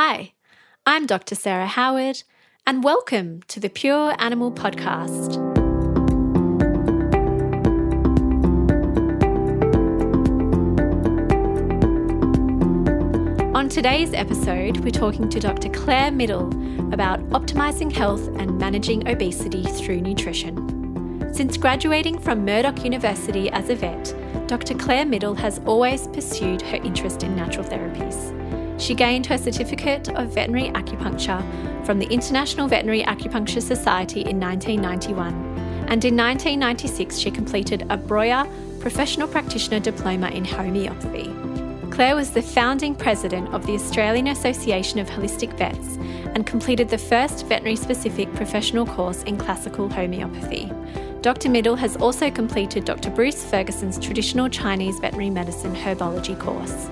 Hi, I'm Dr. Sarah Howard, and welcome to the Pure Animal Podcast. On today's episode, we're talking to Dr. Claire Middle about optimizing health and managing obesity through nutrition. Since graduating from Murdoch University as a vet, Dr. Claire Middle has always pursued her interest in natural therapies. She gained her certificate of veterinary acupuncture from the International Veterinary Acupuncture Society in 1991, and in 1996 she completed a Brauer Professional Practitioner Diploma in Homeopathy. Claire was the founding president of the Australian Association of Holistic Vets and completed the first veterinary specific professional course in classical homeopathy. Dr. Middle has also completed Dr. Bruce Ferguson's traditional Chinese veterinary medicine herbology course.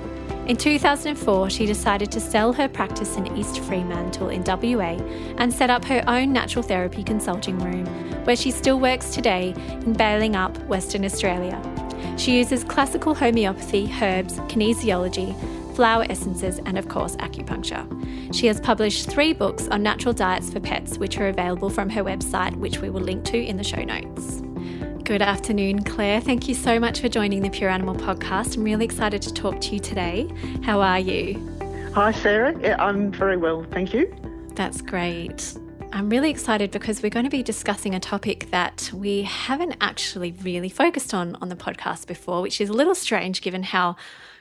In 2004, she decided to sell her practice in East Fremantle in WA and set up her own natural therapy consulting room, where she still works today in Balingup, Western Australia. She uses classical homeopathy, herbs, kinesiology, flower essences, and of course, acupuncture. She has published three books on natural diets for pets, which are available from her website, which we will link to in the show notes. Good afternoon, Claire. Thank you so much for joining the Pure Animal podcast. I'm really excited to talk to you today. How are you? Hi, Sarah. Yeah, I'm very well, thank you. That's great. I'm really excited because we're going to be discussing a topic that we haven't actually really focused on on the podcast before, which is a little strange given how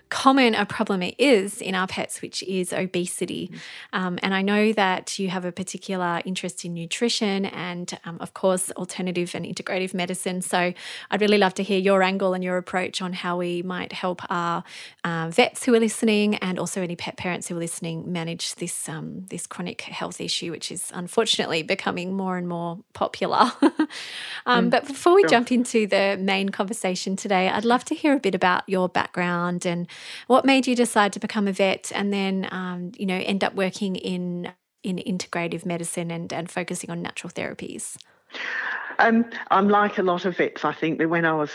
common a problem it is in our pets, which is obesity. Mm. Um, and I know that you have a particular interest in nutrition and, um, of course, alternative and integrative medicine. So I'd really love to hear your angle and your approach on how we might help our uh, vets who are listening and also any pet parents who are listening manage this um, this chronic health issue, which is unfortunately becoming more and more popular. Um, mm, but before we sure. jump into the main conversation today, I'd love to hear a bit about your background and what made you decide to become a vet and then, um, you know, end up working in in integrative medicine and, and focusing on natural therapies? Um, I'm like a lot of vets. I think that when I was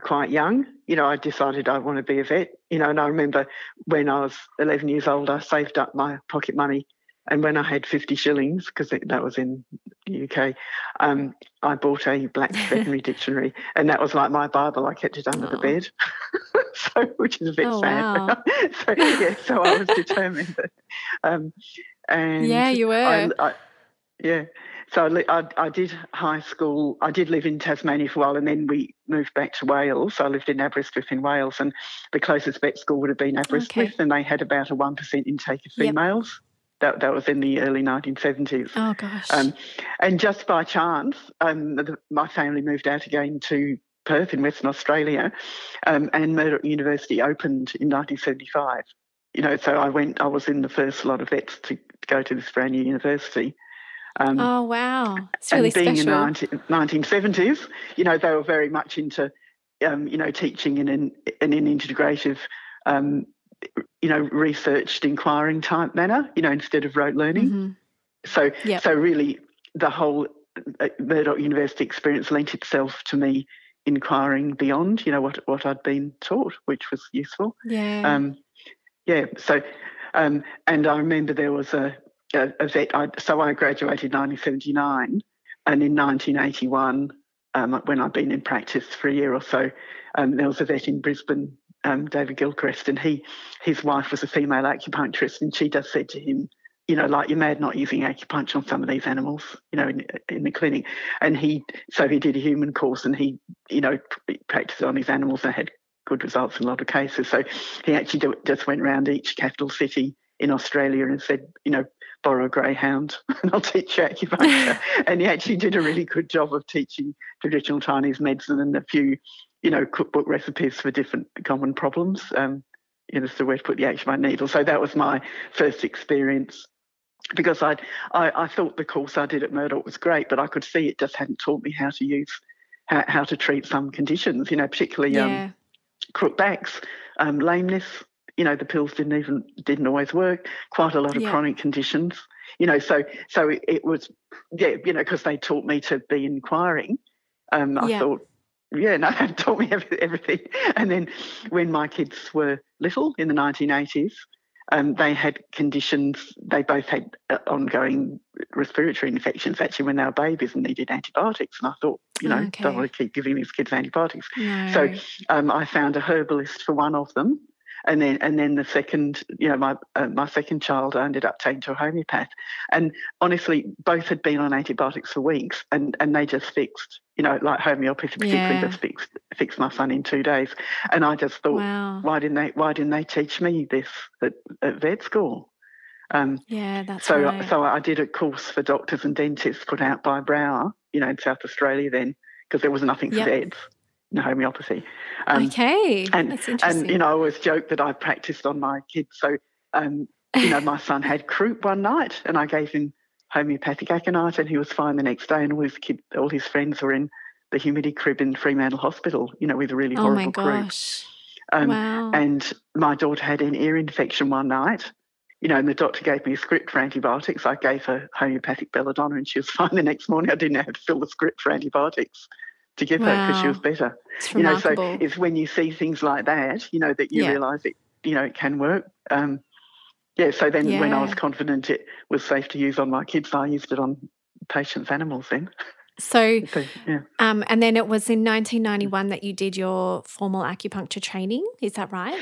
quite young, you know, I decided I want to be a vet. You know, and I remember when I was 11 years old, I saved up my pocket money and when I had 50 shillings, because that was in the UK, um, I bought a black veterinary dictionary, and that was like my Bible. I kept it under oh. the bed, so which is a bit oh, sad. Wow. so yeah, so I was determined. um, and yeah, you were. I, I, yeah, so I, I, I, did high school. I did live in Tasmania for a while, and then we moved back to Wales. So I lived in Aberystwyth in Wales, and the closest vet school would have been Aberystwyth, okay. and they had about a one percent intake of females. That, that was in the early 1970s. Oh, gosh. Um, and just by chance, um, the, my family moved out again to Perth in Western Australia, um, and Murdoch University opened in 1975. You know, so I went, I was in the first lot of vets to, to go to this brand new university. Um, oh, wow. It's really and being special. in the 19, 1970s, you know, they were very much into, um, you know, teaching in an, in an integrative um, you know, researched inquiring type manner, you know, instead of rote learning. Mm-hmm. So, yep. so really, the whole uh, Murdoch University experience lent itself to me inquiring beyond, you know, what what I'd been taught, which was useful. Yeah. Um, yeah. So, um, and I remember there was a, a, a vet. I, so I graduated in 1979, and in 1981, um, when I'd been in practice for a year or so, um, there was a vet in Brisbane um, David Gilchrist, and he his wife was a female acupuncturist, and she just said to him, you know, like you're mad not using acupuncture on some of these animals, you know, in, in the clinic. And he, so he did a human course, and he, you know, practiced on his animals and had good results in a lot of cases. So he actually do, just went around each capital city in Australia and said, you know, borrow a greyhound and I'll teach you acupuncture. and he actually did a really good job of teaching traditional Chinese medicine and a few you know, cookbook recipes for different common problems. Um, you know, so where to put the action by needle. So that was my first experience because I'd, I, I thought the course I did at Murdoch was great, but I could see it just hadn't taught me how to use, how, how to treat some conditions, you know, particularly um, yeah. um, crook backs, um, lameness, you know, the pills didn't even, didn't always work, quite a lot of yeah. chronic conditions, you know, so, so it, it was, yeah, you know, because they taught me to be inquiring. Um, I yeah. thought, yeah, no, they taught me everything. And then when my kids were little in the 1980s, um, they had conditions. They both had uh, ongoing respiratory infections actually when they were babies and needed antibiotics. And I thought, you know, okay. don't want to keep giving these kids antibiotics. No. So um, I found a herbalist for one of them and then and then the second, you know, my uh, my second child, I ended up taking to a homeopath, and honestly, both had been on antibiotics for weeks, and and they just fixed, you know, like homeopathy particularly yeah. just fixed fixed my son in two days, and I just thought, wow. why didn't they why didn't they teach me this at, at vet school? Um, yeah, that's so. Right. So I did a course for doctors and dentists put out by Brauer, you know, in South Australia then, because there was nothing for yep. vets in homeopathy. Um, okay, and, that's interesting. And you know, I always joke that I practiced on my kids. So, um, you know, my son had croup one night, and I gave him homeopathic aconite, and he was fine the next day. And all his kid, all his friends were in the humidity crib in Fremantle Hospital. You know, with a really horrible croup. oh my gosh. Um, wow. And my daughter had an ear infection one night, you know, and the doctor gave me a script for antibiotics. I gave her homeopathic belladonna and she was fine the next morning. I didn't have to fill the script for antibiotics to give wow. her because she was better. It's you know, so it's when you see things like that, you know, that you yeah. realise it, you know, it can work. Um, yeah. So then, yeah. when I was confident it was safe to use on my kids, I used it on patients' animals. Then. So, so yeah. um, and then it was in 1991 that you did your formal acupuncture training. Is that right?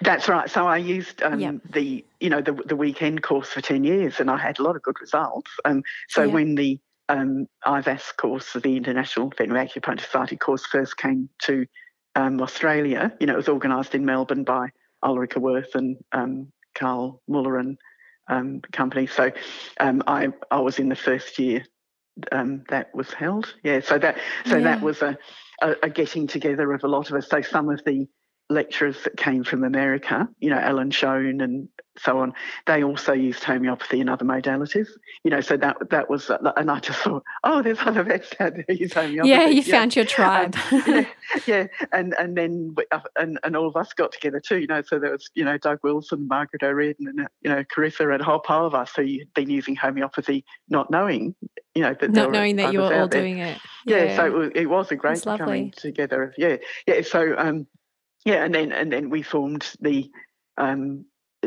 That's right. So I used um, yep. the, you know, the the weekend course for 10 years, and I had a lot of good results. Um, so yep. when the um, IVAS course, the International Veterinary Acupuncture Society course, first came to um, Australia. You know, it was organised in Melbourne by Ulrika Worth and um, Carl Muller and um, company. So um, I I was in the first year um, that was held. Yeah, so that so yeah. that was a, a, a getting together of a lot of us. So some of the lecturers that came from America, you know, Alan Schoen and so on, they also used homeopathy and other modalities. You know, so that that was, and I just thought, oh, there's other vets out there use homeopathy. Yeah, you yeah. found your tribe. Um, yeah, yeah, and and then uh, and and all of us got together too. You know, so there was you know Doug Wilson, Margaret O'Riordan, and you know Carissa, and a whole pile of us who had been using homeopathy, not knowing, you know, that not knowing that you were all there. doing it. Yeah, yeah so it was, it was a great coming together. Yeah, yeah. So um, yeah, and then and then we formed the um,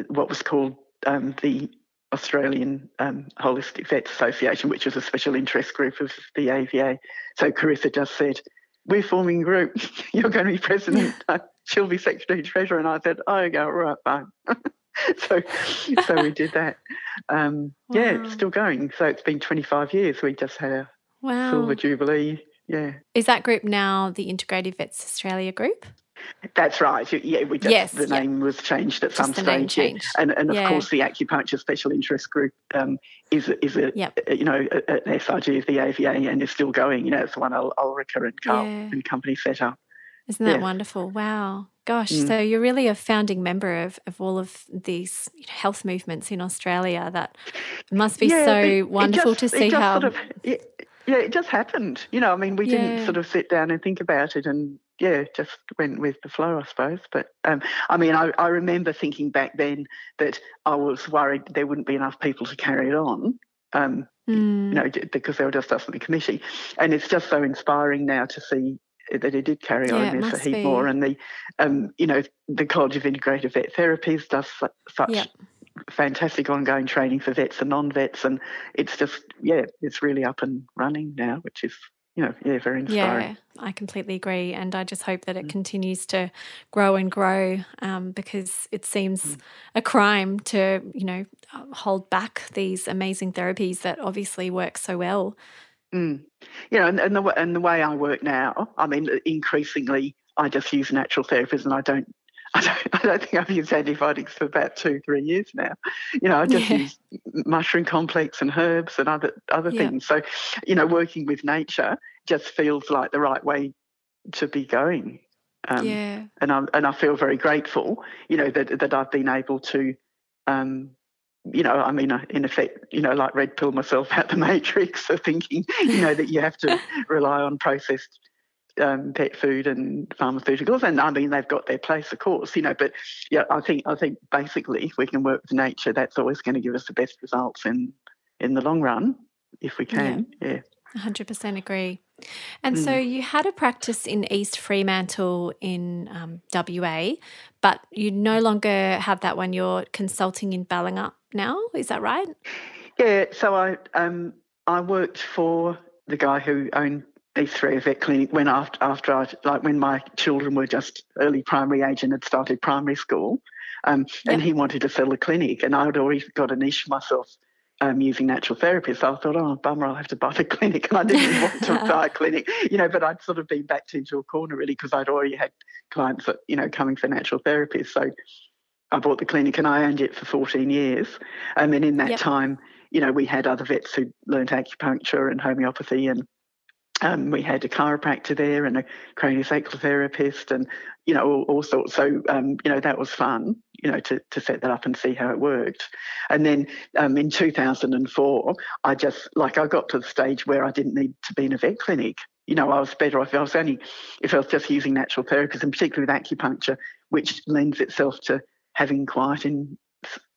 what was called um, the Australian um, Holistic Vets Association, which was a special interest group of the AVA. So Carissa just said, "We're forming a group. You're going to be president. She'll be secretary treasurer." And I said, "Oh, go right, fine." so, so we did that. Um, wow. Yeah, still going. So it's been 25 years. We just had a wow. silver jubilee. Yeah. Is that group now the Integrative Vets Australia group? That's right. Yeah, we just, yes, the name was changed at some stage. Yeah. And, and of yeah. course, the acupuncture special interest group um, is is a, yep. a, you know an SRG of the AVA and is still going. You know, it's the one Ulrika and Carl and company set up. Isn't that wonderful? Wow. Gosh, mm. so you're really a founding member of, of all of these health movements in Australia. That must be so it, wonderful it just, to see how. Sort of, yeah, it just happened. You know, I mean, we didn't sort of sit down and think about it and yeah, just went with the flow, I suppose. But um, I mean, I, I, remember thinking back then that I was worried there wouldn't be enough people to carry it on. Um, mm. You hmm. know, because there were just us in the committee, and it's just so inspiring now to see that it did carry yeah, on. There's a heap be. more, and the, um, you know, the College of Integrative Vet Therapies does such fantastic ongoing training for vets and non-vets, and it's just yeah, it's really up and running now, which is you know, yeah, very inspiring. Yeah, I completely agree. And I just hope that it mm. continues to grow and grow um, because it seems mm. a crime to, you know, hold back these amazing therapies that obviously work so well. Mm. You know, and, and, the, and the way I work now, I mean, increasingly I just use natural therapies and I don't I don't, I don't, think I've used antibiotics for about two, three years now. You know, I just yeah. use mushroom complex and herbs and other other yeah. things. So, you know, working with nature just feels like the right way to be going. Um, yeah. And I and I feel very grateful, you know, that that I've been able to, um, you know, I mean, in effect, you know, like red pill myself out the matrix of thinking, you know, that you have to rely on processed um, pet food and pharmaceuticals, and I mean they've got their place, of course, you know. But yeah, I think I think basically if we can work with nature, that's always going to give us the best results in in the long run, if we can. Yeah. Hundred percent agree. And mm. so you had a practice in East Fremantle in um, WA, but you no longer have that one. You're consulting in Balingup now. Is that right? Yeah. So I um, I worked for the guy who owned East Free Vet Clinic when after after I like when my children were just early primary age and had started primary school. Um, yep. And he wanted to sell a clinic, and I'd already got a niche myself um, using natural therapy. So I thought, oh, bummer, I'll have to buy the clinic. And I didn't want to buy a clinic, you know, but I'd sort of been backed into a corner really because I'd already had clients, that, you know, coming for natural therapy. So I bought the clinic and I owned it for 14 years. And then in that yep. time, you know, we had other vets who learned acupuncture and homeopathy and um, we had a chiropractor there and a craniosacral therapist and you know all, all sorts. So um, you know that was fun you know to, to set that up and see how it worked. And then um, in 2004 i just like i got to the stage where i didn't need to be in a vet clinic. You know i was better off if i was only if i was just using natural therapies and particularly with acupuncture which lends itself to having quiet in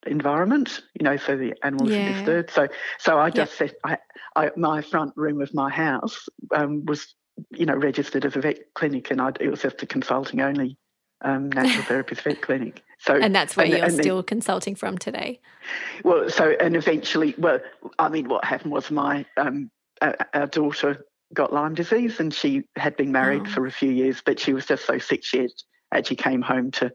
environment, you know, so the animals yeah. are disturbed. So, so I just yep. said, I, I, my front room of my house um, was, you know, registered as a vet clinic, and I, it was just a consulting only um, natural therapist vet clinic. So, and that's where and, you're and still then, consulting from today. Well, so and eventually, well, I mean, what happened was my um, our daughter got Lyme disease, and she had been married oh. for a few years, but she was just so sick she had actually came home to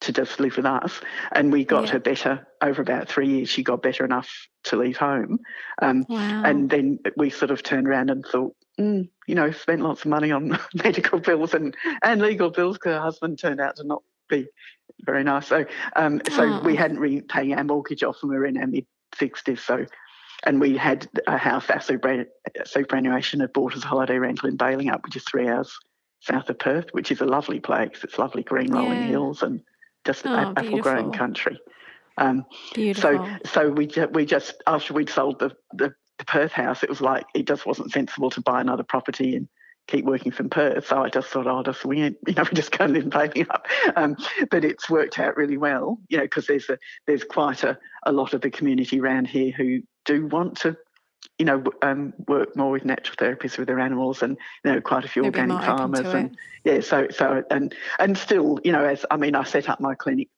to just live with us. And we got yeah. her better over about three years. She got better enough to leave home. Um, wow. And then we sort of turned around and thought, mm, you know, spent lots of money on medical bills and, and legal bills because her husband turned out to not be very nice. So, um, so oh. we hadn't really paying our mortgage off and we were in our mid 60s. So, and we had a house, our superannuation had bought us a holiday rental in Balingup, which is three hours south of Perth, which is a lovely place. It's lovely green rolling yeah. hills and just oh, apple growing country. Um, beautiful. So, so we ju- we just after we'd sold the, the, the Perth house, it was like it just wasn't sensible to buy another property and keep working from Perth. So I just thought, oh, just it. You know, we just go and live in up. Um, but it's worked out really well, you know, because there's a there's quite a, a lot of the community around here who do want to, you know, um, work more with natural therapists with their animals, and you know, quite a few They'll organic farmers, and yeah, so so and and still, you know, as I mean, I set up my clinic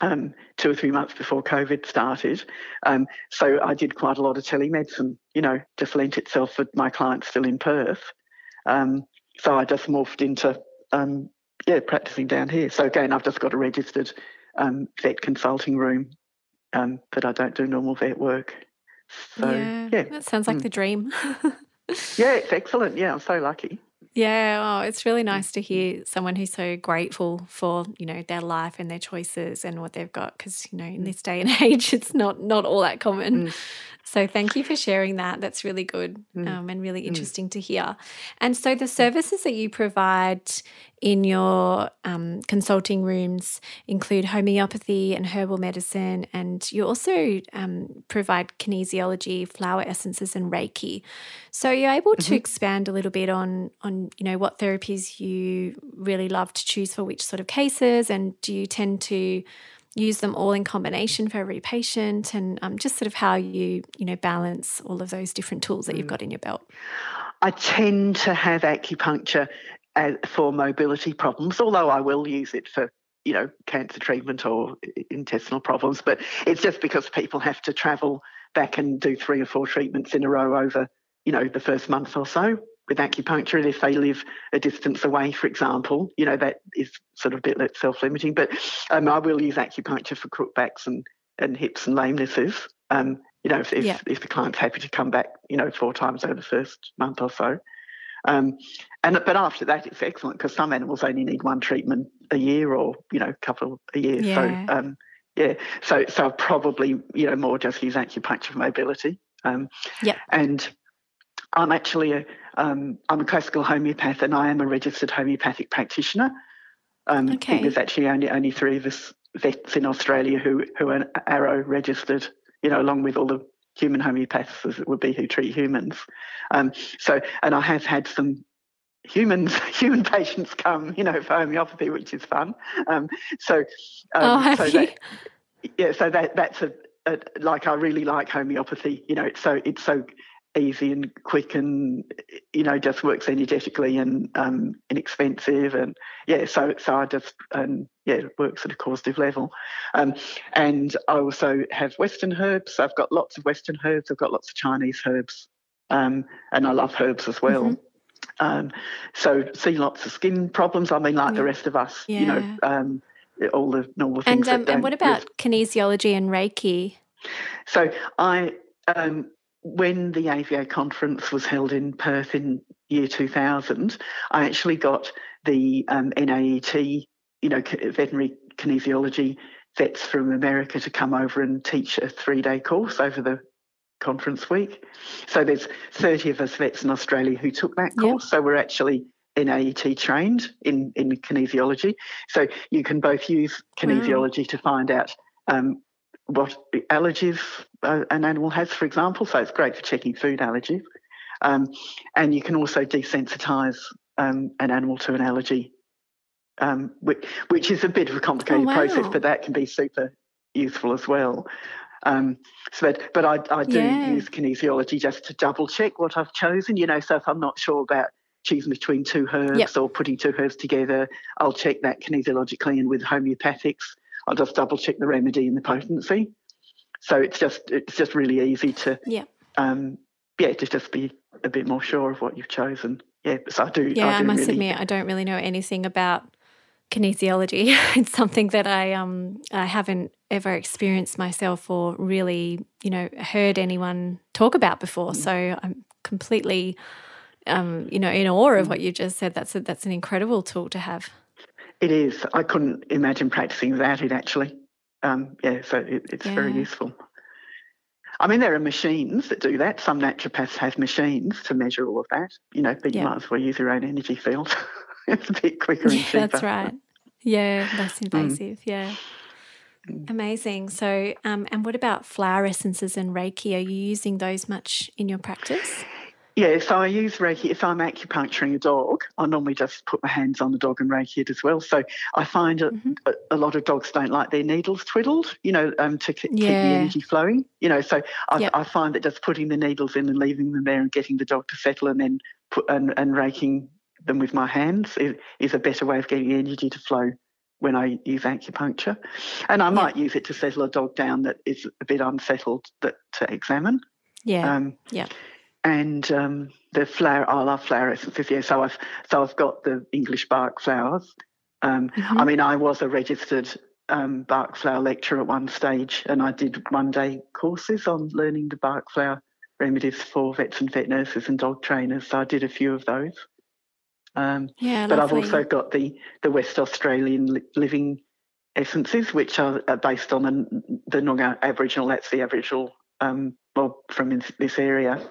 um, two or three months before COVID started. Um, so I did quite a lot of telemedicine, you know, just lent itself for my clients still in Perth. Um, so I just morphed into, um, yeah, practicing down here. So again, I've just got a registered um, vet consulting room, um, but I don't do normal vet work. So, yeah, yeah. that sounds like mm. the dream. yeah, it's excellent. Yeah, I'm so lucky. Yeah, oh, it's really nice to hear someone who's so grateful for you know their life and their choices and what they've got because you know in mm. this day and age it's not not all that common. Mm. So thank you for sharing that. That's really good mm. um, and really mm. interesting mm. to hear. And so the services that you provide in your um, consulting rooms include homeopathy and herbal medicine, and you also um, provide kinesiology, flower essences, and Reiki. So you're able to mm-hmm. expand a little bit on on you know what therapies you really love to choose for which sort of cases, and do you tend to use them all in combination for every patient and um, just sort of how you you know balance all of those different tools that you've mm. got in your belt i tend to have acupuncture uh, for mobility problems although i will use it for you know cancer treatment or intestinal problems but it's just because people have to travel back and do three or four treatments in a row over you know the first month or so with acupuncture, and if they live a distance away, for example, you know that is sort of a bit self-limiting. But um, I will use acupuncture for crook backs and, and hips and lamenesses. Um, you know, if if, yeah. if, the client's happy to come back, you know, four times over the first month or so. Um, and but after that, it's excellent because some animals only need one treatment a year, or you know, a couple a year. Yeah. So um, yeah, so so I'll probably you know more just use acupuncture for mobility. Um, yeah, and I'm actually a um, I'm a classical homeopath and I am a registered homeopathic practitioner. Um, okay. I think there's actually only only three of us vets in Australia who who are ARRO registered. You know, along with all the human homeopaths as it would be who treat humans. Um, so, and I have had some humans, human patients come, you know, for homeopathy, which is fun. Um, so, um, oh, so you? That, yeah, so that that's a, a, like I really like homeopathy. You know, it's so it's so easy and quick and you know just works energetically and um, inexpensive and yeah so so I just um, yeah it works at a causative level um, and I also have Western herbs I've got lots of Western herbs I've got lots of Chinese herbs um, and I love herbs as well. Mm-hmm. Um, so see lots of skin problems. I mean, like yeah. the rest of us, yeah. you know, um, all the normal things. And, um, and what about kinesiology and Reiki? So I, um, when the AVA conference was held in Perth in year 2000, I actually got the um, NAET, you know, veterinary kinesiology vets from America to come over and teach a three-day course over the conference week. So there's 30 of us vets in Australia who took that course. Yep. So we're actually NAET trained in, in kinesiology. So you can both use kinesiology wow. to find out um, what allergies uh, an animal has, for example. So it's great for checking food allergies. Um, and you can also desensitize um, an animal to an allergy, um, which, which, is a bit of a complicated oh, wow. process, but that can be super useful as well. Um, so, but, but I, I do yeah. use kinesiology just to double check what I've chosen, you know, so if I'm not sure about choosing between two herbs yep. or putting two herbs together, I'll check that kinesiologically and with homeopathics, I'll just double check the remedy and the potency. So it's just it's just really easy to yeah um, yeah to just be a bit more sure of what you've chosen. Yeah, so I do. Yeah, I, do I must really, admit I don't really know anything about kinesiology. it's something that I um I haven't ever experienced myself or really, you know, heard anyone talk about before. Mm. So I'm completely um, you know, in awe of mm. what you just said. That's a, that's an incredible tool to have. It is. I couldn't imagine practicing without it actually. Um, yeah, so it, it's yeah. very useful. I mean, there are machines that do that. Some naturopaths have machines to measure all of that, you know, but you yeah. might as well use your own energy field. it's a bit quicker and cheaper. That's right. Yeah, less mm. invasive. Mm. Yeah. Amazing. So, um, and what about flower essences and Reiki? Are you using those much in your practice? Yeah, so I use Reiki. If I'm acupuncturing a dog, I normally just put my hands on the dog and Reiki it as well. So I find mm-hmm. a, a, lot of dogs don't like their needles twiddled, you know, um, to keep yeah. the energy flowing. You know, so I, yep. I, find that just putting the needles in and leaving them there and getting the dog to settle and then put and, and raking them with my hands is, is a better way of getting energy to flow when I use acupuncture. And I might use it to settle a dog down that is a bit unsettled that to examine. Yeah. Um, yeah. And um, the flower, I love flower essences. Yeah, so I've so I've got the English Bach flowers. Um, mm-hmm. I mean, I was a registered um, Bach flower lecturer at one stage, and I did one day courses on learning the Bach flower remedies for vets and vet nurses and dog trainers. So I did a few of those. Um, yeah, but lovely. I've also got the the West Australian li- living essences, which are, are, based on the, the Noongar Aboriginal. That's the Aboriginal um, well from this area,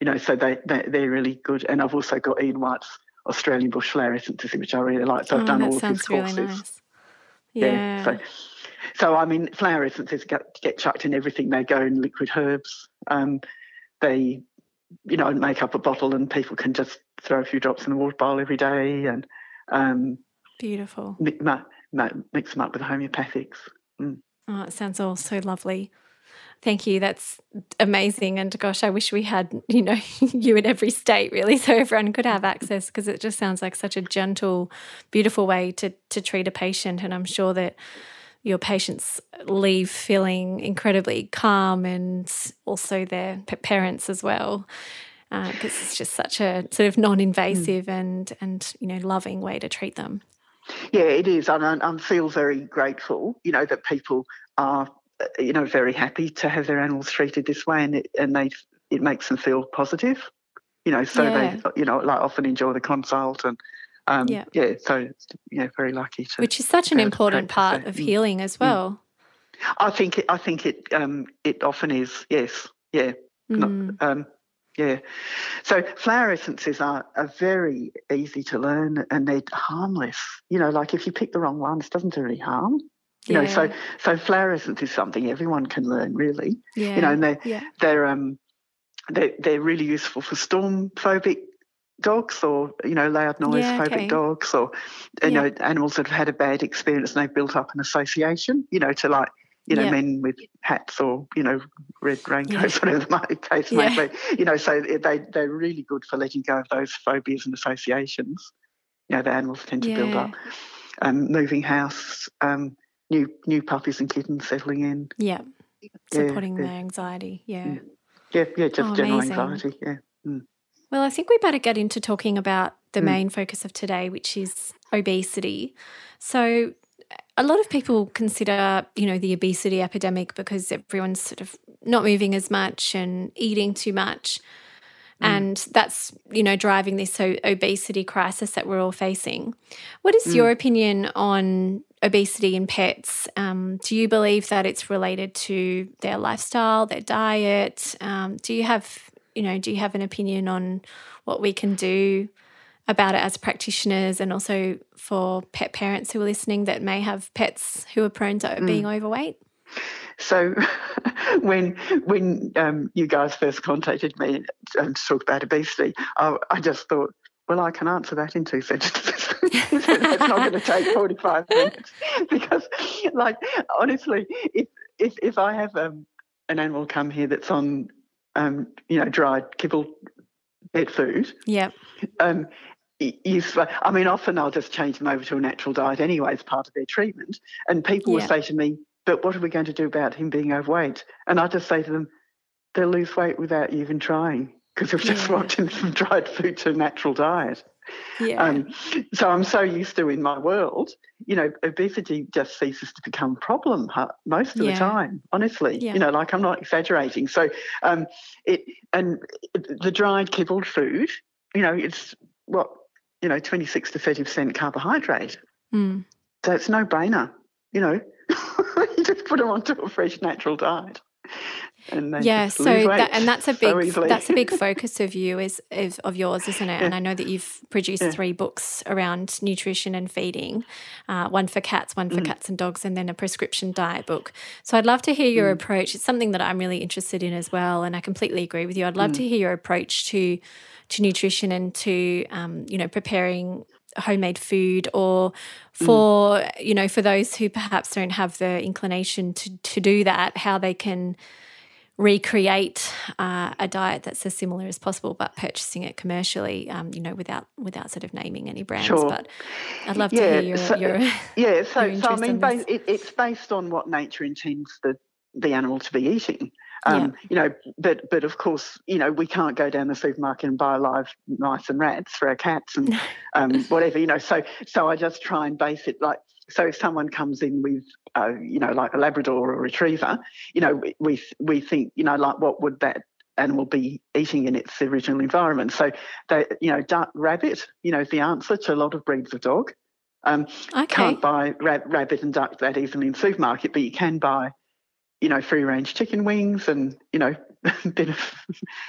you know. So they, they they're really good. And I've also got Ian White's Australian bush flower essences, which I really like. So I've oh, done all of his courses. Really nice. Yeah. yeah. So, so I mean, flower essences get, get chucked in everything. They go in liquid herbs. Um, they, you know, make up a bottle, and people can just throw a few drops in the water bowl every day and um, beautiful mix, mix them up with homeopathics. Mm. Oh, it sounds all so lovely. Thank you. That's amazing. And gosh, I wish we had, you know, you in every state really, so everyone could have access because it just sounds like such a gentle, beautiful way to to treat a patient. And I'm sure that your patients leave feeling incredibly calm and also their parents as well because uh, it's just such a sort of non-invasive mm. and and you know loving way to treat them. Yeah, it is, I, I feel very grateful. You know that people are you know very happy to have their animals treated this way, and it and they it makes them feel positive. You know, so yeah. they you know like often enjoy the consult and. Um, yeah. yeah, so yeah, very lucky to. Which is such an important part of mm. healing as mm. well. I think it, I think it um, it often is. Yes, yeah. Mm. Not, um, yeah. So flower essences are, are very easy to learn and they're harmless. You know, like if you pick the wrong ones, doesn't do any harm. You yeah. know, so so flower essence is something everyone can learn really. Yeah. You know, and they're yeah. they're um they're they're really useful for storm phobic dogs or you know loud noise yeah, phobic okay. dogs or you know animals that have had a bad experience and they've built up an association you know to like you know, Yeah. men with hats or, you know, red raincoats, Yeah. whatever the case Yeah. may be. You know, so they, they're really good for letting go of those phobias and associations, you know, the animals tend to build up. Um, moving house, um, new new puppies and kittens settling in. Yeah. Supporting yeah. their anxiety. Yeah. Yeah, yeah, just Oh, general amazing. anxiety. Yeah. Hmm. Well, I think we better get into talking about the Mm. main focus of today, which is obesity. So, a lot of people consider, you know, the obesity epidemic because everyone's sort of not moving as much and eating too much. Hmm. And that's, you know, driving this obesity crisis that we're all facing. What is hmm. your opinion on obesity in pets? Um, do you believe that it's related to their lifestyle, their diet? Um, do you have, you know, do you have an opinion on what we can do about it as practitioners and also for pet parents who are listening that may have pets who are prone to being overweight? So when when um, you guys first contacted me um, to talk about obesity, I, I just thought, well, I can answer that in two sentences. it's not going to take forty five minutes because, like, honestly, if if if I have um, an animal come here that's on, um, you know, dried kibble pet food, Yeah. um, you, I mean, often I'll just change them over to a natural diet anyway as part of their treatment. And people will say to me, but what are we going to do about him being overweight? And I just say to them, they'll lose weight without you even trying because we've just Yeah. swapped him from dried food to natural diet. Yeah. Um, so I'm so used to in my world, you know, obesity just ceases to become a problem most of Yeah. the time. Honestly, Yeah. you know, like I'm not exaggerating. So um, it and the dried kibbled food, you know, it's what you know, 26 to 30 percent carbohydrate. Mm. So it's no brainer. You know, you just put them onto a fresh natural diet. And yeah so that and that's a big easily. that's a big focus of you is, is of yours isn't it and i know that you've produced Yeah. three books around nutrition and feeding uh, one for cats one for Mm. cats and dogs and then a prescription diet book so i'd love to hear your Mm. approach it's something that i'm really interested in as well and i completely agree with you i'd love Mm. to hear your approach to to nutrition and to um, you know preparing homemade food or Mm. for you know for those who perhaps don't have the inclination to to do that how they can recreate uh, a diet that's as similar as possible, but purchasing it commercially, um, you know, without without sort of naming any brands. Sure. But I'd love to hear your, so- your Yeah, so, so I mean, ba- it, it's based on what nature intends the, the animal to be eating. Um, You know, but but of course, you know, we can't go down the supermarket and buy live mice and rats for our cats and um, whatever. You know, so so I just try and base it like so. If someone comes in with, uh, you know, like a Labrador or a Retriever, you know, we we, we think, you know, like what would that animal be eating in its original environment? So, they, you know, duck, rabbit, you know, is the answer to a lot of breeds of dog. Um, okay. can't buy rab- rabbit and duck that easily in the supermarket, but you can buy, you know, free range chicken wings and, you know, a bit of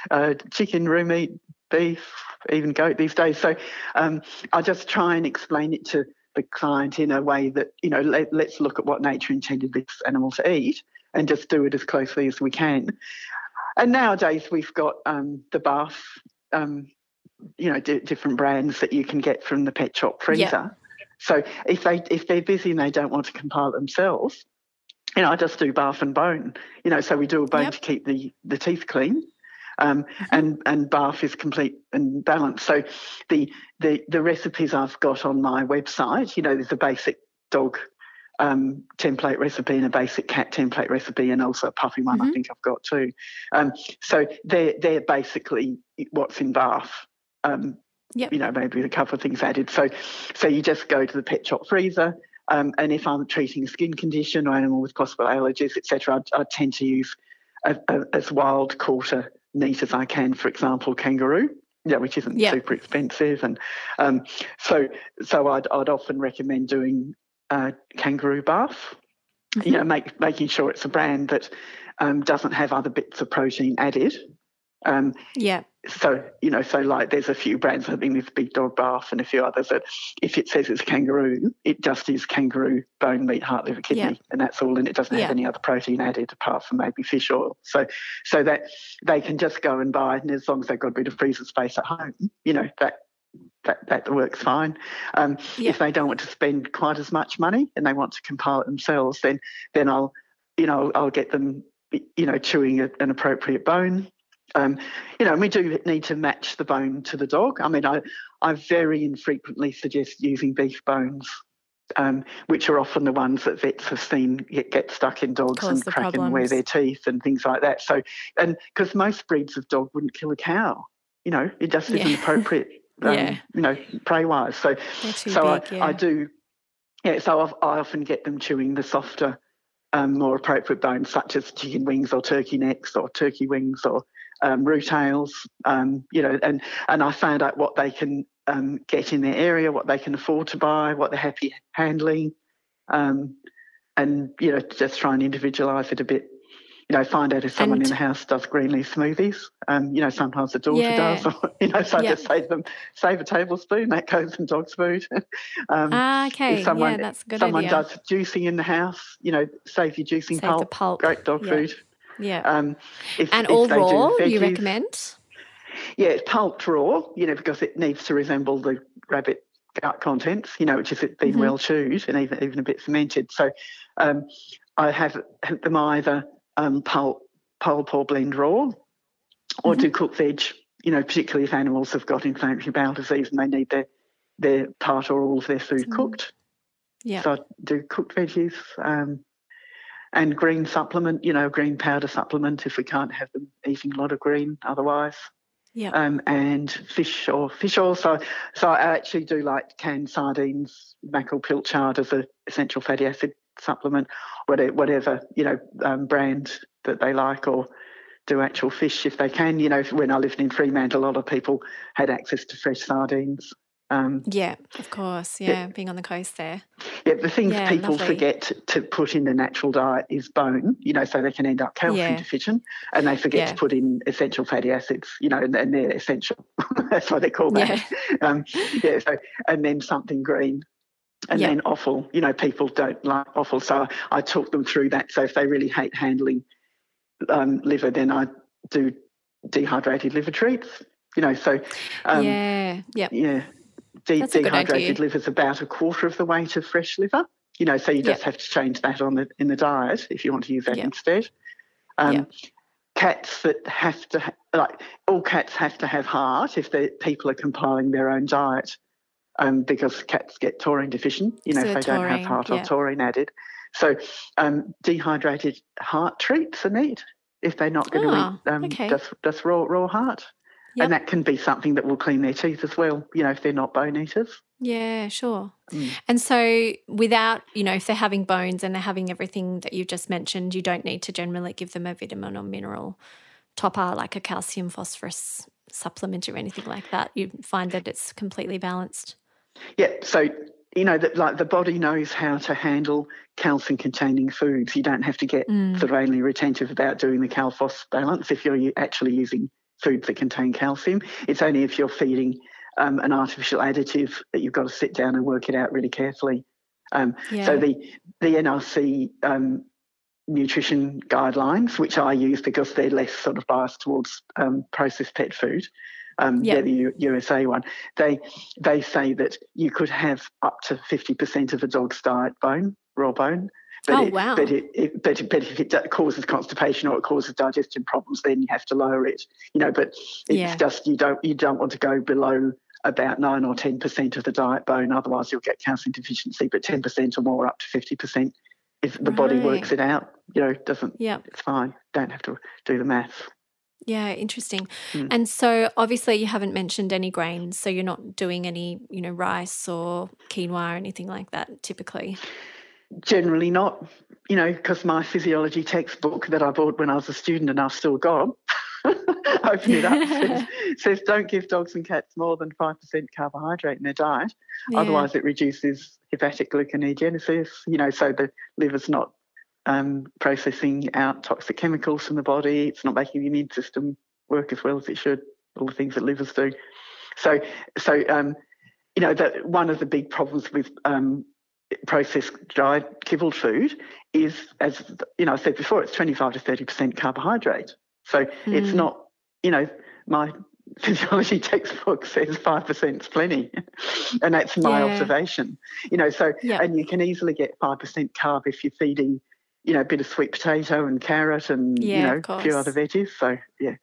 uh, chicken, room meat, beef, even goat these days. So um, I just try and explain it to the client in a way that, you know, let, let's look at what nature intended this animal to eat and just do it as closely as we can. And nowadays we've got um, the BARF, um, you know, di different brands that you can get from the pet shop freezer. Yeah. So if they if they're busy and they don't want to compile it themselves, you know, I just do BARF and bone. You know, so we do a bone Yep. to keep the the teeth clean. Um, and and BARF is complete and balanced. So the the the recipes I've got on my website, you know, there's a basic dog um, template recipe and a basic cat template recipe, and also a puffy one. I Mhm. think I've got too. Um, so they're they're basically what's in BARF. Um, Yep. You know, maybe a couple of things added. So so you just go to the pet shop freezer. Um, and if I'm treating a skin condition or animal with possible allergies, etc., I, I tend to use a, a, as wild quarter meat as I can. For example, kangaroo, yeah, which isn't Yeah. super expensive, and um, so so I'd I'd often recommend doing uh, kangaroo BARF. Mm-hmm. You know, make, making sure it's a brand that um, doesn't have other bits of protein added. Um, Yeah. So you know, so like there's a few brands. I think there's Big Dog BARF and a few others that, if it says it's kangaroo, it just is kangaroo bone, meat, heart, liver, kidney, Yeah. and that's all. And it doesn't Yeah. have any other protein added apart from maybe fish oil. So, so that they can just go and buy, and as long as they've got a bit of freezer space at home, you know that. That, that works fine. Um, Yeah. If they don't want to spend quite as much money and they want to compile it themselves, then then I'll you know, I'll get them, you know, chewing a, an appropriate bone. Um, you know, we do need to match the bone to the dog. I mean, I, I very infrequently suggest using beef bones, um, which are often the ones that vets have seen get, get stuck in dogs Cause and crack and wear their teeth and things like that. So, and because most breeds of dog wouldn't kill a cow, you know, it just isn't appropriate, um, Yeah. you know, prey wise. So, so big, I, yeah. I do, yeah. So I, I often get them chewing the softer, um, more appropriate bones, such as chicken wings or turkey necks or turkey wings or um, root tails. Um, you know, and and I found out what they can um, get in their area, what they can afford to buy, what they're happy handling, um, and you know, just try and individualise it a bit. You know, find out if someone And- in the house does green leaf smoothies. Um, you know, sometimes the daughter Yeah. does. Or, you know, so I just to them, save a tablespoon, that goes in dog's food. um, Ah, okay. if someone, yeah, that's a good someone idea. does juicing in the house, you know, save your juicing Save the pulp, pulp. great dog Yeah. food. Yeah. Um, if, and if all raw, you recommend? Yeah, it's pulped raw, you know, because it needs to resemble the rabbit gut contents, you know, which is it been Mhm. well chewed and even even a bit fermented. So um, I have them either um, pulp, pulp or blend raw, or Mhm. do cooked veg. You know, particularly if animals have got inflammatory bowel disease and they need their their part or all of their food Mm. cooked. Yeah. So I do cooked veggies um, and green supplement, you know, green powder supplement if we can't have them eating a lot of green otherwise. Yeah. Um, and fish or fish oil. So, so I actually do like canned sardines, mackerel pilchard as a essential fatty acid supplement, whatever, whatever you know um, brand that they like, or do actual fish if they can. You know, when I lived in Fremantle, a lot of people had access to fresh sardines. Um, Yeah, of course. Yeah, being on the coast there. Yeah, the things Yeah, people lovely. forget to put in the natural diet is bone, you know, so they can end up calcium Yeah. deficient, and they forget Yeah. to put in essential fatty acids, you know, and, and they're essential. That's what they call that. Yeah. Um, yeah. So, and then something green, and Yeah. then offal. You know, people don't like offal, so I talk them through that. So if they really hate handling um, liver, then I do dehydrated liver treats. You know, so um, yeah. Yep. yeah. De- That's a good dehydrated liver is about a quarter of the weight of fresh liver. You know, so you just have to change that on the in the diet if you want to use that Yeah. instead. Um, Yeah. Cats that have to like all cats have to have heart if the people are compiling their own diet, um, because cats get taurine deficient. You know, So if they don't have heart or taurine added. So um, dehydrated heart treats are neat if they're not going to Ah, eat um, okay. just just raw raw heart. Yep. And that can be something that will clean their teeth as well, you know, if they're not bone eaters. Yeah, sure. Mm. And so, without, you know, if they're having bones and they're having everything that you've just mentioned, you don't need to generally give them a vitamin or mineral topper like a calcium phosphorus supplement or anything like that. You find that it's completely balanced. Yeah, so you know that like the body knows how to handle calcium containing foods. You don't have to get Mm. sort of only retentive about doing the cal-phos balance if you're actually using foods that contain calcium. It's only if you're feeding um, an artificial additive that you've got to sit down and work it out really carefully. Um, Yeah. So the the NRC um, nutrition guidelines, which I use because they're less sort of biased towards um, processed pet food. Um, Yeah. They're the U- USA one. They they say that you could have up to fifty percent of a dog's diet bone, raw bone. But Oh, it, wow. But, it, it, but, but if it causes constipation or it causes digestion problems, then you have to lower it. You know, but it's Yeah. just you don't you don't want to go below about nine or ten percent of the diet bone. Otherwise, you'll get calcium deficiency. But ten percent or more, up to fifty percent, if the body works it out, you know, doesn't. Yeah. It's fine. Don't have to do the math. Yeah, interesting. Mm. And so obviously you haven't mentioned any grains, so you're not doing any, you know, rice or quinoa or anything like that typically. Generally not, you know, because my physiology textbook that I bought when I was a student and I've still got, open it up, says, says don't give dogs and cats more than 5% carbohydrate in their diet. Yeah. Otherwise, it reduces hepatic gluconeogenesis, you know, so the liver's not um, processing out toxic chemicals from the body. It's not making the immune system work as well as it should, all the things that livers do. So, so um, you know, that one of the big problems with um, processed dried kibbled food is, as you know, I said before, it's 25 to 30% carbohydrate. So it's Mm. not, you know, my physiology textbook says 5% is plenty. and that's my Yeah. observation. You know, so, Yeah. and you can easily get 5% carb if you're feeding you know, a bit of sweet potato and carrot and Yeah, you know a few other veggies. So yeah,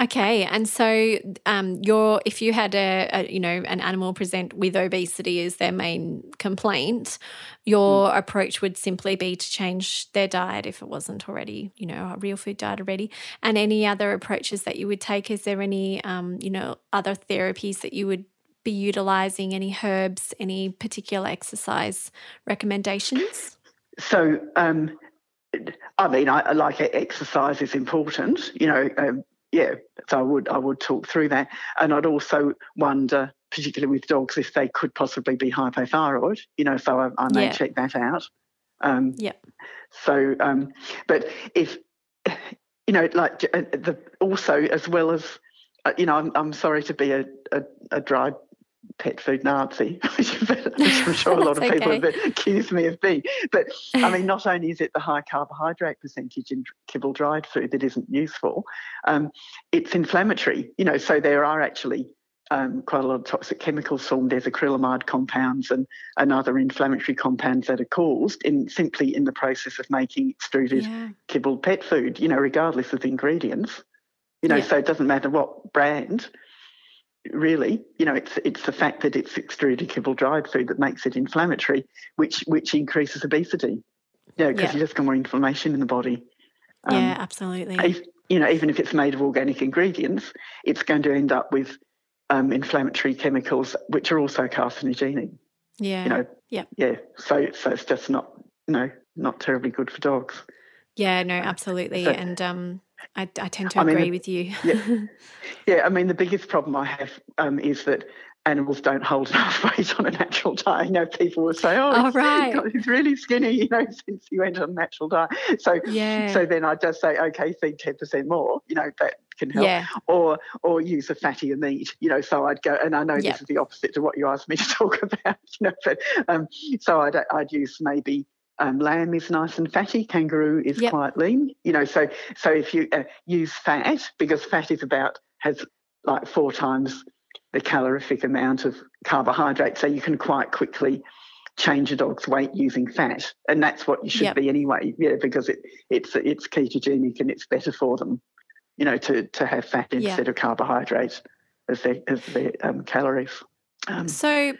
Okay, and so um, your if you had a, a you know an animal present with obesity as their main complaint, your approach would simply be to change their diet if it wasn't already you know a real food diet already. And any other approaches that you would take? Is there any um, you know other therapies that you would be utilizing? Any herbs? Any particular exercise recommendations? so um, I mean, I, like exercise is important, you know. Um, yeah, so I would I would talk through that, and I'd also wonder, particularly with dogs, if they could possibly be hypothyroid, you know. So I, I may Yeah. check that out. Um, Yep. So, um, but if you know, like uh, the also as well as uh, you know, I'm I'm sorry to be a a, a dry pet food Nazi, which I'm sure a lot of people okay. have accused me of being. But I mean, not only is it the high carbohydrate percentage in kibble dried food that isn't useful, um, it's inflammatory. You know, so there are actually um, quite a lot of toxic chemicals formed. There's acrylamide compounds and, and other inflammatory compounds that are caused in simply in the process of making extruded Yeah. kibble pet food. You know, regardless of the ingredients. You know, Yeah. so it doesn't matter what brand. Really, you know, it's it's the fact that it's extruded kibble dried food that makes it inflammatory, which which increases obesity. You know, because Yeah. you just got more inflammation in the body. Um, yeah. Absolutely. if- you know, even if it's made of organic ingredients, it's going to end up with um, inflammatory chemicals, which are also carcinogenic. yeah. You know, Yeah. yeah. So, so it's just not, you know, not terribly good for dogs. Yeah, no, absolutely. So- and um, I, I tend to I mean, agree the- with you. yeah. Yeah, I mean, the biggest problem I have um, is that animals don't hold enough weight on a natural diet. You know, people will say, "Oh, Oh, he's- right. He's really skinny," you know, since he went on a natural diet. So, yeah. so then I just say, "Okay, feed ten percent more." You know, that can help. yeah. or or use a fattier meat, you know. So I'd go, and I know Yep. this is the opposite to what you asked me to talk about, you know. But um, so I'd I'd use maybe um, lamb is nice and fatty, kangaroo is Yep. quite lean, you know. So so if you uh, use fat, because fat is about has like four times the calorific amount of carbohydrate, so you can quite quickly change a dog's weight using fat, and that's what you should Yep. be anyway, yeah, because it it's it's ketogenic and it's better for them you know, to, to have fat instead of carbohydrates as their, as their um, calories. Um, So.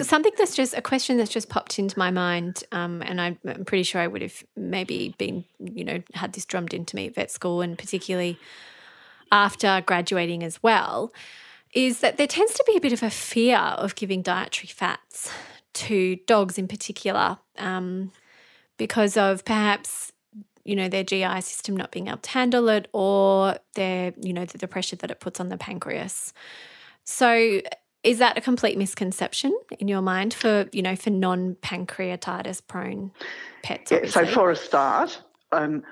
Something that's just a question that's just popped into my mind, um, and I'm, I'm pretty sure I would have maybe been, you know, had this drummed into me at vet school, and particularly after graduating as well, is that there tends to be a bit of a fear of giving dietary fats to dogs in particular, um, because of perhaps you know their GI system not being able to handle it, or their you know the, the pressure that it puts on the pancreas. So is that a complete misconception in your mind for you know for non-pancreatitis prone pets? yeah, so for a start, um,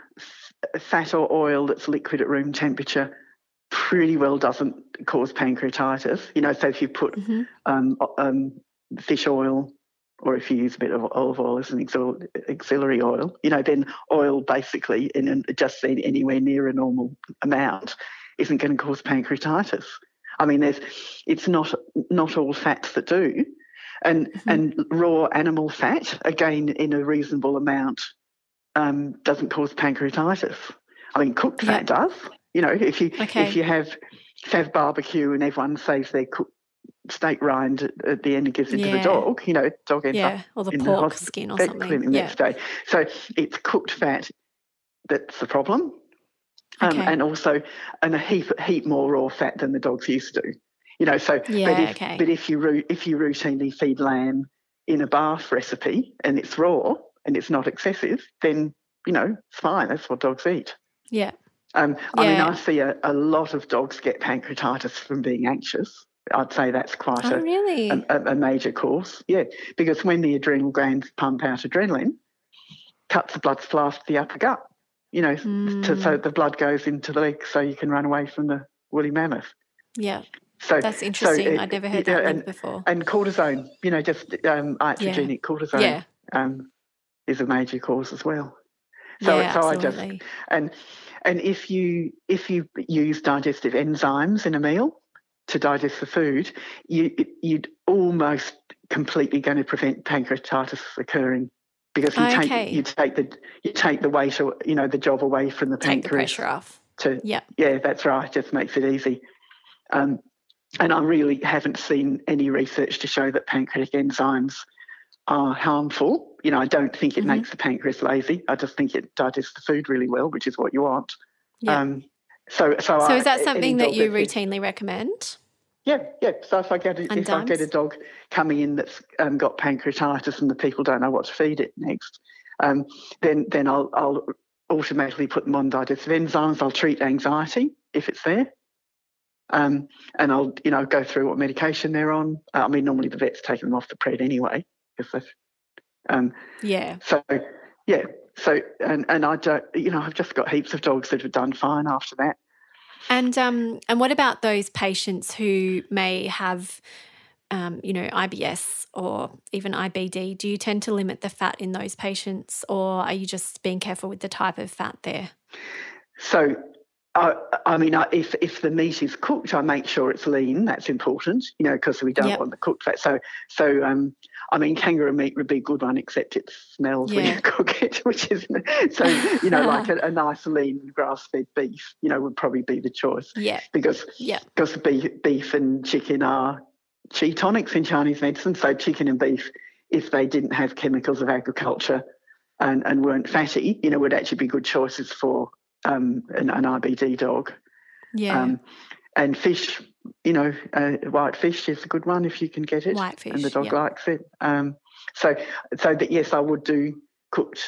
fat or oil that's liquid at room temperature pretty well doesn't cause pancreatitis. You know, so if you put Mhm. um, um, fish oil or if you use a bit of olive oil as an auxiliary oil, you know, then oil basically in an, just anywhere near a normal amount isn't going to cause pancreatitis. I mean, there's it's not not all fats that do, and Mhm. and raw animal fat again in a reasonable amount um, doesn't cause pancreatitis. I mean, cooked fat does. You know, if you Okay. if you have have barbecue and everyone saves their cooked steak rind at, the end and gives it to the dog, you know, dog ends up yeah, or the in the pork hosp- skin or something. clinic Yeah. next day. So it's cooked fat that's the problem. Um, Okay. and also and a heap heap more raw fat than the dog's used to. You know, so yeah, but if okay. but if you if you routinely feed lamb in a BARF recipe and it's raw and it's not excessive, then you know it's fine. That's what dogs eat. Yeah. Um, I mean, I see a, a lot of dogs get pancreatitis from being anxious. I'd say that's quite Oh, a, really? a, a- a major cause. Yeah, because when the adrenal glands pump out adrenaline, cuts the blood supply to the upper gut. You know, to, so Mm. the blood goes into the legs, so you can run away from the woolly mammoth. yeah, So that's interesting. it- I'd never heard yeah, that and, before. and cortisone, you know, just um, iatrogenic cortisone Yeah, um, is a major cause as well. So, yeah, so I just and and if you if you use digestive enzymes in a meal to digest the food, you you'd almost completely going to prevent pancreatitis occurring because you Okay. take you take the you take the weight or you know the job away from the pancreas. Take the pressure off. to Yeah. yeah that's right just makes it easy um, and I really haven't seen any research to show that pancreatic enzymes are harmful you know I don't think it Mhm. makes the pancreas lazy I just think it digests the food really well which is what you want Yeah. um, so so, so I, is that something that you routinely recommend? Yeah, yeah. So if I get a, And if I get a dog coming in that's um, got pancreatitis and the people don't know what to feed it next, um, then then I'll I'll automatically put them on digestive enzymes. I'll treat anxiety if it's there, um, and I'll you know go through what medication they're on. Uh, I mean, normally the vet's taking them off the pred anyway, because they've um, Yeah. so yeah. So and and I don't you know I've just got heaps of dogs that have done fine after that. And um, and what about those patients who may have, um, you know, IBS or even IBD? Do you tend to limit the fat in those patients, or are you just being careful with the type of fat there? So, I I mean, I, if if the meat is cooked, I make sure it's lean. That's important, you know, because we don't Yep. want the cooked fat. So, so um, I mean, kangaroo meat would be a good one, except it smells when you cook it, which is so you know, like a, a nice lean grass-fed beef, you know, would probably be the choice Yeah. because Yeah. because beef, beef and chicken are chi tonics in Chinese medicine. So chicken and beef, if they didn't have chemicals of agriculture and, and weren't fatty, you know, would actually be good choices for um, an, an IBD dog. Yeah. Um, and fish, you know, uh, white fish is a good one if you can get it, Whitefish. and the dog yeah. likes it. Um, so, so that yes, I would do cooked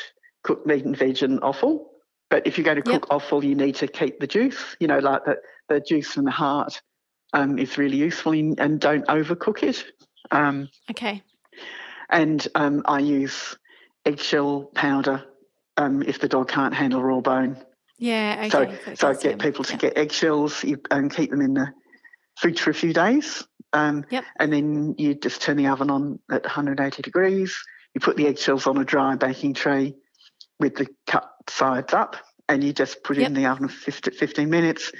cooked meat and veg and offal. But if you're going to Yep. cook offal, you need to keep the juice. You know, like the the juice from the heart um, is really useful, in, and don't overcook it. Um, Okay. and um, I use eggshell powder um, if the dog can't handle raw bone. Yeah. Okay. So, so get people to Yeah. get eggshells and keep them in the fridge for a few days. Um, Yep. And then you just turn the oven on at 180 degrees. You put the eggshells on a dry baking tray with the cut sides up, and you just put it in the oven for 15 minutes.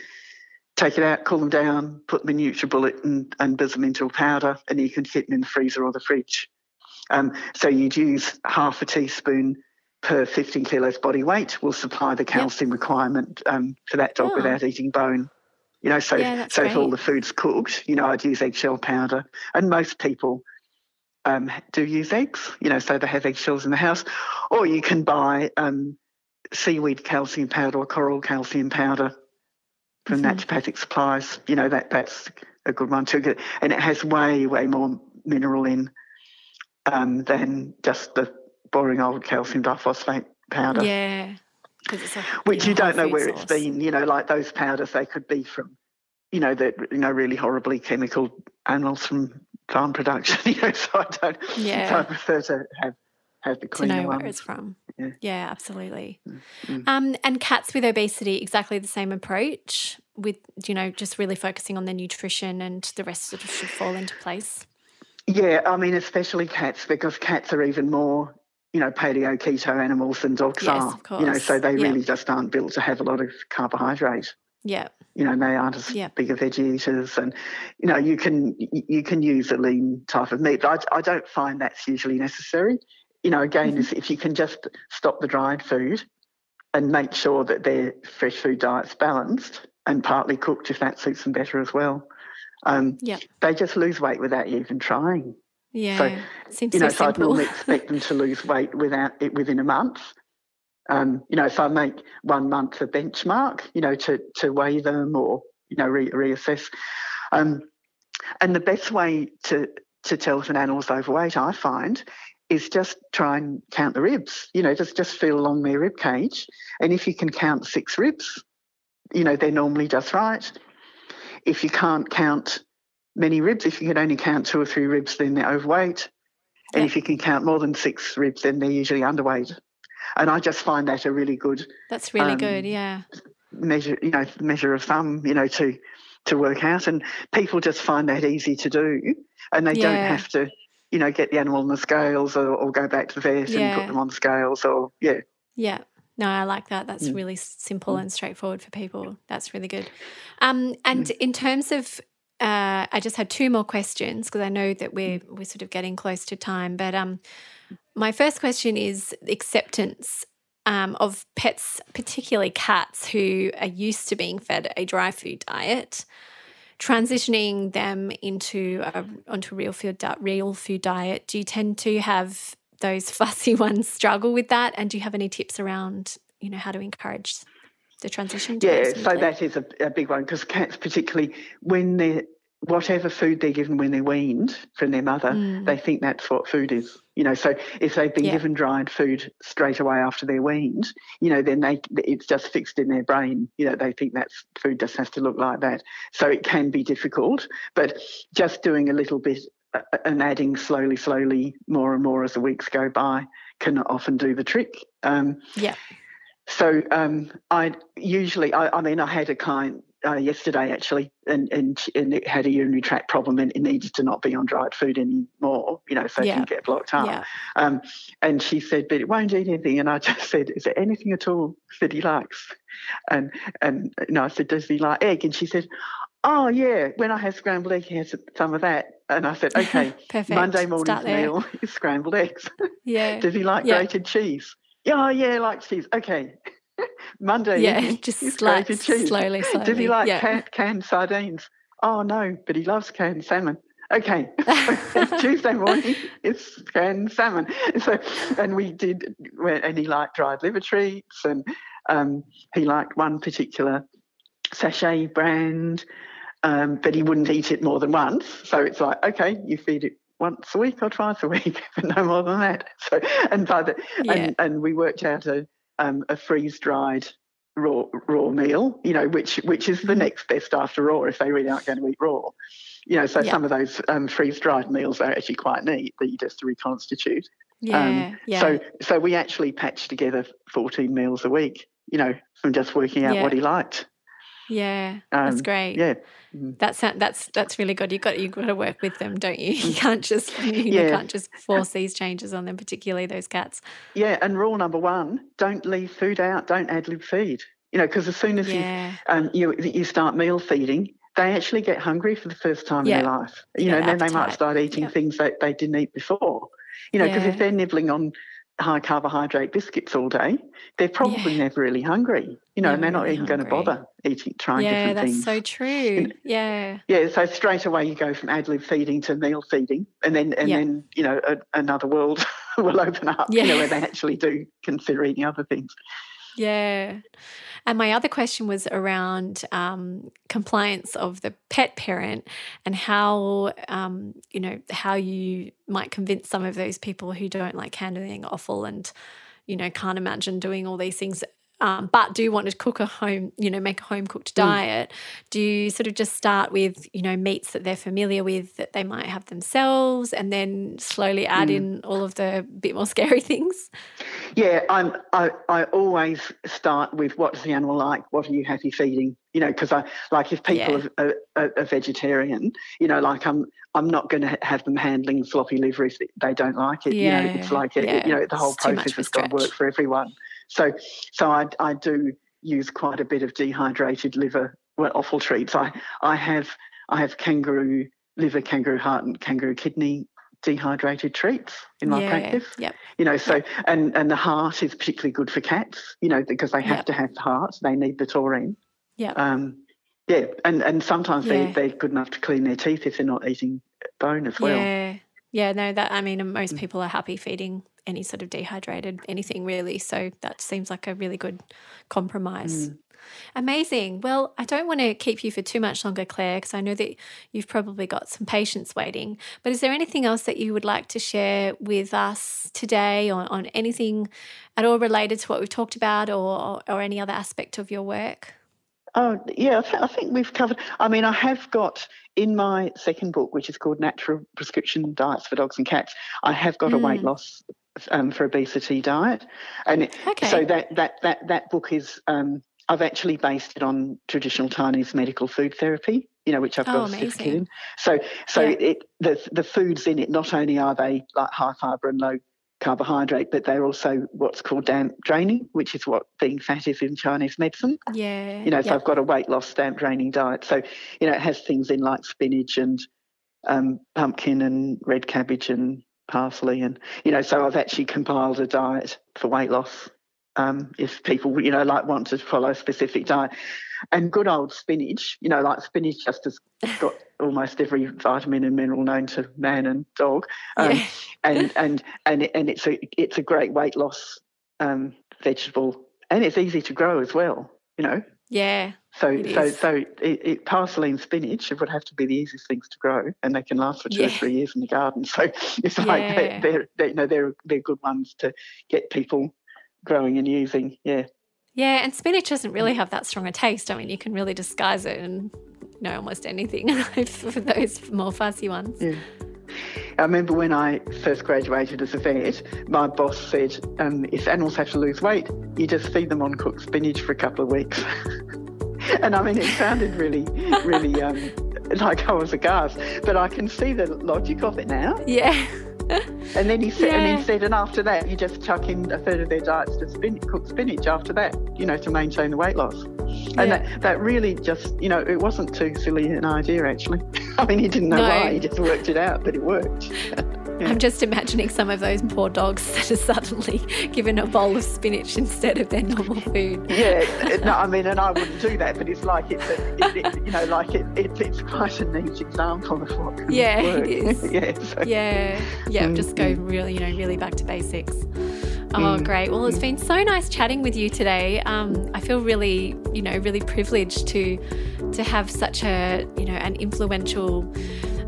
Take it out, cool them down, put them in NutriBullet and, and bizz them into a powder, and you can keep them in the freezer or the fridge. Um, so you'd use half a teaspoon per 15 kilos body weight will supply the calcium requirement um, for that dog Oh. without eating bone. You know, so Yeah, so if all the food's cooked, you know, I'd use eggshell powder, and most people um, do use eggs. You know, so they have eggshells in the house, or you can buy um, seaweed calcium powder or coral calcium powder from Mhm. naturopathic supplies. You know, that that's a good one too, and it has way way more mineral in um, than just the boring old calcium diphosphate powder Yeah. a, which you know, don't know where food it's source. been. You know, like those powders, they could be from, you know, that you know really horribly chemical animals from farm production. You know, so I don't. So I prefer to have have the To know where ones. it's from. Yeah. Yeah, absolutely. mm. Um, and cats with obesity, exactly the same approach with, you know, just really focusing on their nutrition and the rest sort of should fall into place. Yeah, I mean, especially cats because cats are even more, you know, paleo keto animals than dogs Yes, are. of You know, so they Yeah. really just aren't built to have a lot of carbohydrate. Yeah. you know they aren't as Yeah. big a veg eaters and you know you can you can use a lean type of meat but I, I don't find that's usually necessary you know again Mhm. is if you can just stop the dried food and make sure that their fresh food diet's balanced and partly cooked if that suits them better as well um, Yeah. they just lose weight without even trying Yeah. Seems you know so so I'd normally expect them to lose weight without it within a month um, you know, if I make one month a benchmark, you know, to, to weigh them or, you know, re- reassess. Um, and the best way to, to tell if an animal's overweight, I find, is just try and count the ribs. You know, just, just feel along their rib cage. And if you can count six ribs, you know, they're normally just right. If you can't count many ribs, if you can only count two or three ribs, then they're overweight. And Yeah. if you can count more than six ribs, then they're usually underweight. And I just find that a really good That's really um, good. Yeah. measure, you know, measure of thumb, you know, to to work out. And people just find that easy to do, and they don't have to, you know, get the animal on the scales or, or go back to the vet and put them on the scales or yeah. Yeah. No, I like that. That's Mm. really simple and straightforward for people. That's really good. Um, and in terms of uh, I just had two more questions because I know that we're we're sort of getting close to time. But um, my first question is acceptance um, of pets, particularly cats, who are used to being fed a dry food diet. Transitioning them into a, onto a real food real food diet. Do you tend to have those fussy ones struggle with that? And do you have any tips around you know how to encourage the transition? to Yeah, so that is a, a big one because cats, particularly when they're whatever food they're given when they're weaned from their mother, Mm. they think that's what food is. You know, so if they've been Yeah. given dried food straight away after they're weaned, you know, then they it's just fixed in their brain. You know, they think that food just has to look like that. So it can be difficult, but just doing a little bit and adding slowly, slowly, more and more as the weeks go by can often do the trick. Um, Yeah. So um, I usually, I, I mean, I had a client uh, yesterday actually, and and she- and it had a urinary tract problem, and it needed to not be on dried food anymore. You know, so it Yeah. didn't get blocked up. Yeah. Um, and she said, but it won't eat anything. And I just said, is there anything at all that he likes? And and know, I said, does he like egg? And she said, oh yeah, when I have scrambled egg, he has some of that. And I said, okay, Perfect. Monday morning's there. meal is scrambled eggs. Yeah. Does he like Yeah. grated cheese? Yeah, yeah, likes cheese. Okay. Monday Yeah, just like cheese. slowly, Does he like yeah. can, canned sardines? Oh no, but he loves canned salmon. Okay, Tuesday morning it's canned salmon. So, and we did, and he liked dried liver treats, and um, he liked one particular sachet brand, um, but he wouldn't eat it more than once. So it's like, okay, you feed it once a week or twice a week, but no more than that. So, and by the Yeah. and, and we worked out a um, a freeze dried raw raw meal, you know, which which is the Mhm. next best after raw if they really aren't going to eat raw. You know, so Yeah. some of those um, freeze dried meals are actually quite neat that you just reconstitute. Yeah. yeah. So so we actually patched together 14 meals a week, you know, from just working out Yeah. what he liked. Yeah. That's Um, great. Yeah. That's that's that's really good. You got you got to work with them, don't you? You can't just you Mm. Yeah. can't just force these changes on them, particularly those cats. Yeah, and rule number one: don't leave food out. Don't ad lib feed. You know, because as soon as you um, you you start meal feeding, they actually get hungry for the first time Yeah. in their life. You Yeah, know, then they might start eating Yeah. things that they didn't eat before. You know, because Yeah. if they're nibbling on high carbohydrate biscuits all day, they're probably Yeah. never really hungry. You know, and they're not really even going to bother eating, trying Yeah, different that's so true. Yeah. Yeah, so straight away you go from ad lib feeding to meal feeding, and then and Yeah. then you know a, another world will open up. You know where they actually do consider eating other things. Yeah. And my other question was around um, compliance of the pet parent and how, um, you know, how you might convince some of those people who don't like handling offal and, you know, can't imagine doing all these things. Um, but do want to cook a home, you know, make a home cooked diet. Do you sort of just start with, you know, meats that they're familiar with that they might have themselves and then slowly add in all of the bit more scary things? Yeah, I'm. I, I always start with what's the animal like? What are you happy feeding? You know, because I like if people Yeah. are, are, are vegetarian, you know, like I'm. I'm not going to have them handling floppy liver if they don't like it. yeah. you know, it's like yeah, you know the whole it's process has got to work for everyone. So, so I I do use quite a bit of dehydrated liver well, offal treats. I I have I have kangaroo liver, kangaroo heart, and kangaroo kidney dehydrated treats in my yeah. practice Yep. you know so and and the heart is particularly good for cats you know because they have Yep. to have the heart they need the taurine Yeah. um yeah and and sometimes Yeah. they, they're good enough to clean their teeth if they're not eating bone as well Yeah. Yeah, no, that I mean, most Mm. people are happy feeding any sort of dehydrated anything really. So that seems like a really good compromise. Mm. Amazing. Well, I don't want to keep you for too much longer, Claire, because I know that you've probably got some patients waiting. But is there anything else that you would like to share with us today on, on anything at all related to what we've talked about or, or any other aspect of your work? Oh, yeah, I, th- I think we've covered. I mean, I have got in my second book, which is called Natural Prescription Diets for Dogs and Cats, I have got a weight Mm. loss um, for obesity diet. And it, Okay. so that, that, that, that book is, um, I've actually based it on traditional Chinese medical food therapy, you know, which I've Oh, got a certificate in. So, so Yeah. it, the, the foods in it, not only are they like high fibre and low carbohydrate, but they're also what's called damp draining, which is what being fat is in Chinese medicine. Yeah. You know, so. I've got a weight loss damp draining diet. So, you know, it has things in like spinach and um, pumpkin and red cabbage and parsley. And, you know, so I've actually compiled a diet for weight loss um, if people, you know, like want to follow a specific diet. And good old spinach, you know, like spinach just has got almost every vitamin and mineral known to man and dog. Um, Yeah. and and and and it's a it's a great weight loss um, vegetable, and it's easy to grow as well. You know, Yeah. So It so so it, it, parsley and spinach it would have to be the easiest things to grow, and they can last for two or three years in the garden. So it's like they're, they're, they you know they're they're good ones to get people growing and using. Yeah. Yeah, and spinach doesn't really have that strong a taste. I mean, you can really disguise it and you know almost anything for those more fussy ones. Yeah. I remember when I first graduated as a vet, my boss said, um, if animals have to lose weight, you just feed them on cooked spinach for a couple of weeks. and I mean, it sounded really, really um, like I was aghast, but I can see the logic of it now. Yeah. And then he said, and Yeah. he said, and after that, you just chuck in a third of their diets to spin, cooked spinach after that, you know, to maintain the weight loss. Yeah. And that, that really just, you know, it wasn't too silly an idea actually. I mean, he didn't know No. why, he just worked it out, but it worked. I'm just imagining some of those poor dogs that are suddenly given a bowl of spinach instead of their normal food. Yeah, no, I mean, and I wouldn't do that, but it's like it's, a, it, it, you know, like it, it, it's quite a neat example of what can Yeah, it work. is. yeah, so, Yeah, yeah, just go really, you know, really back to basics. Oh, Mm, great. Well, it's been so nice chatting with you today. Um, I feel really, you know, really privileged to to have such a, you know, an influential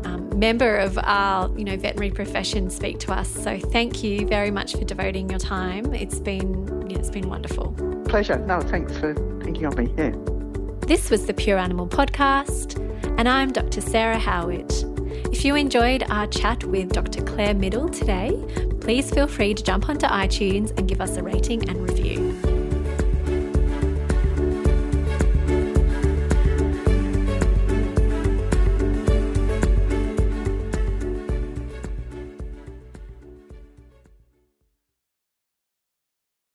um, member of our, you know, veterinary profession speak to us. So thank you very much for devoting your time. It's been, yeah, it's been wonderful. pleasure. No, thanks for thinking of me. Yeah. This was the Pure Animal Podcast, and I'm Dr. Sarah Howard. If you enjoyed our chat with Dr. Claire Middle today, please feel free to jump onto iTunes and give us a rating and review.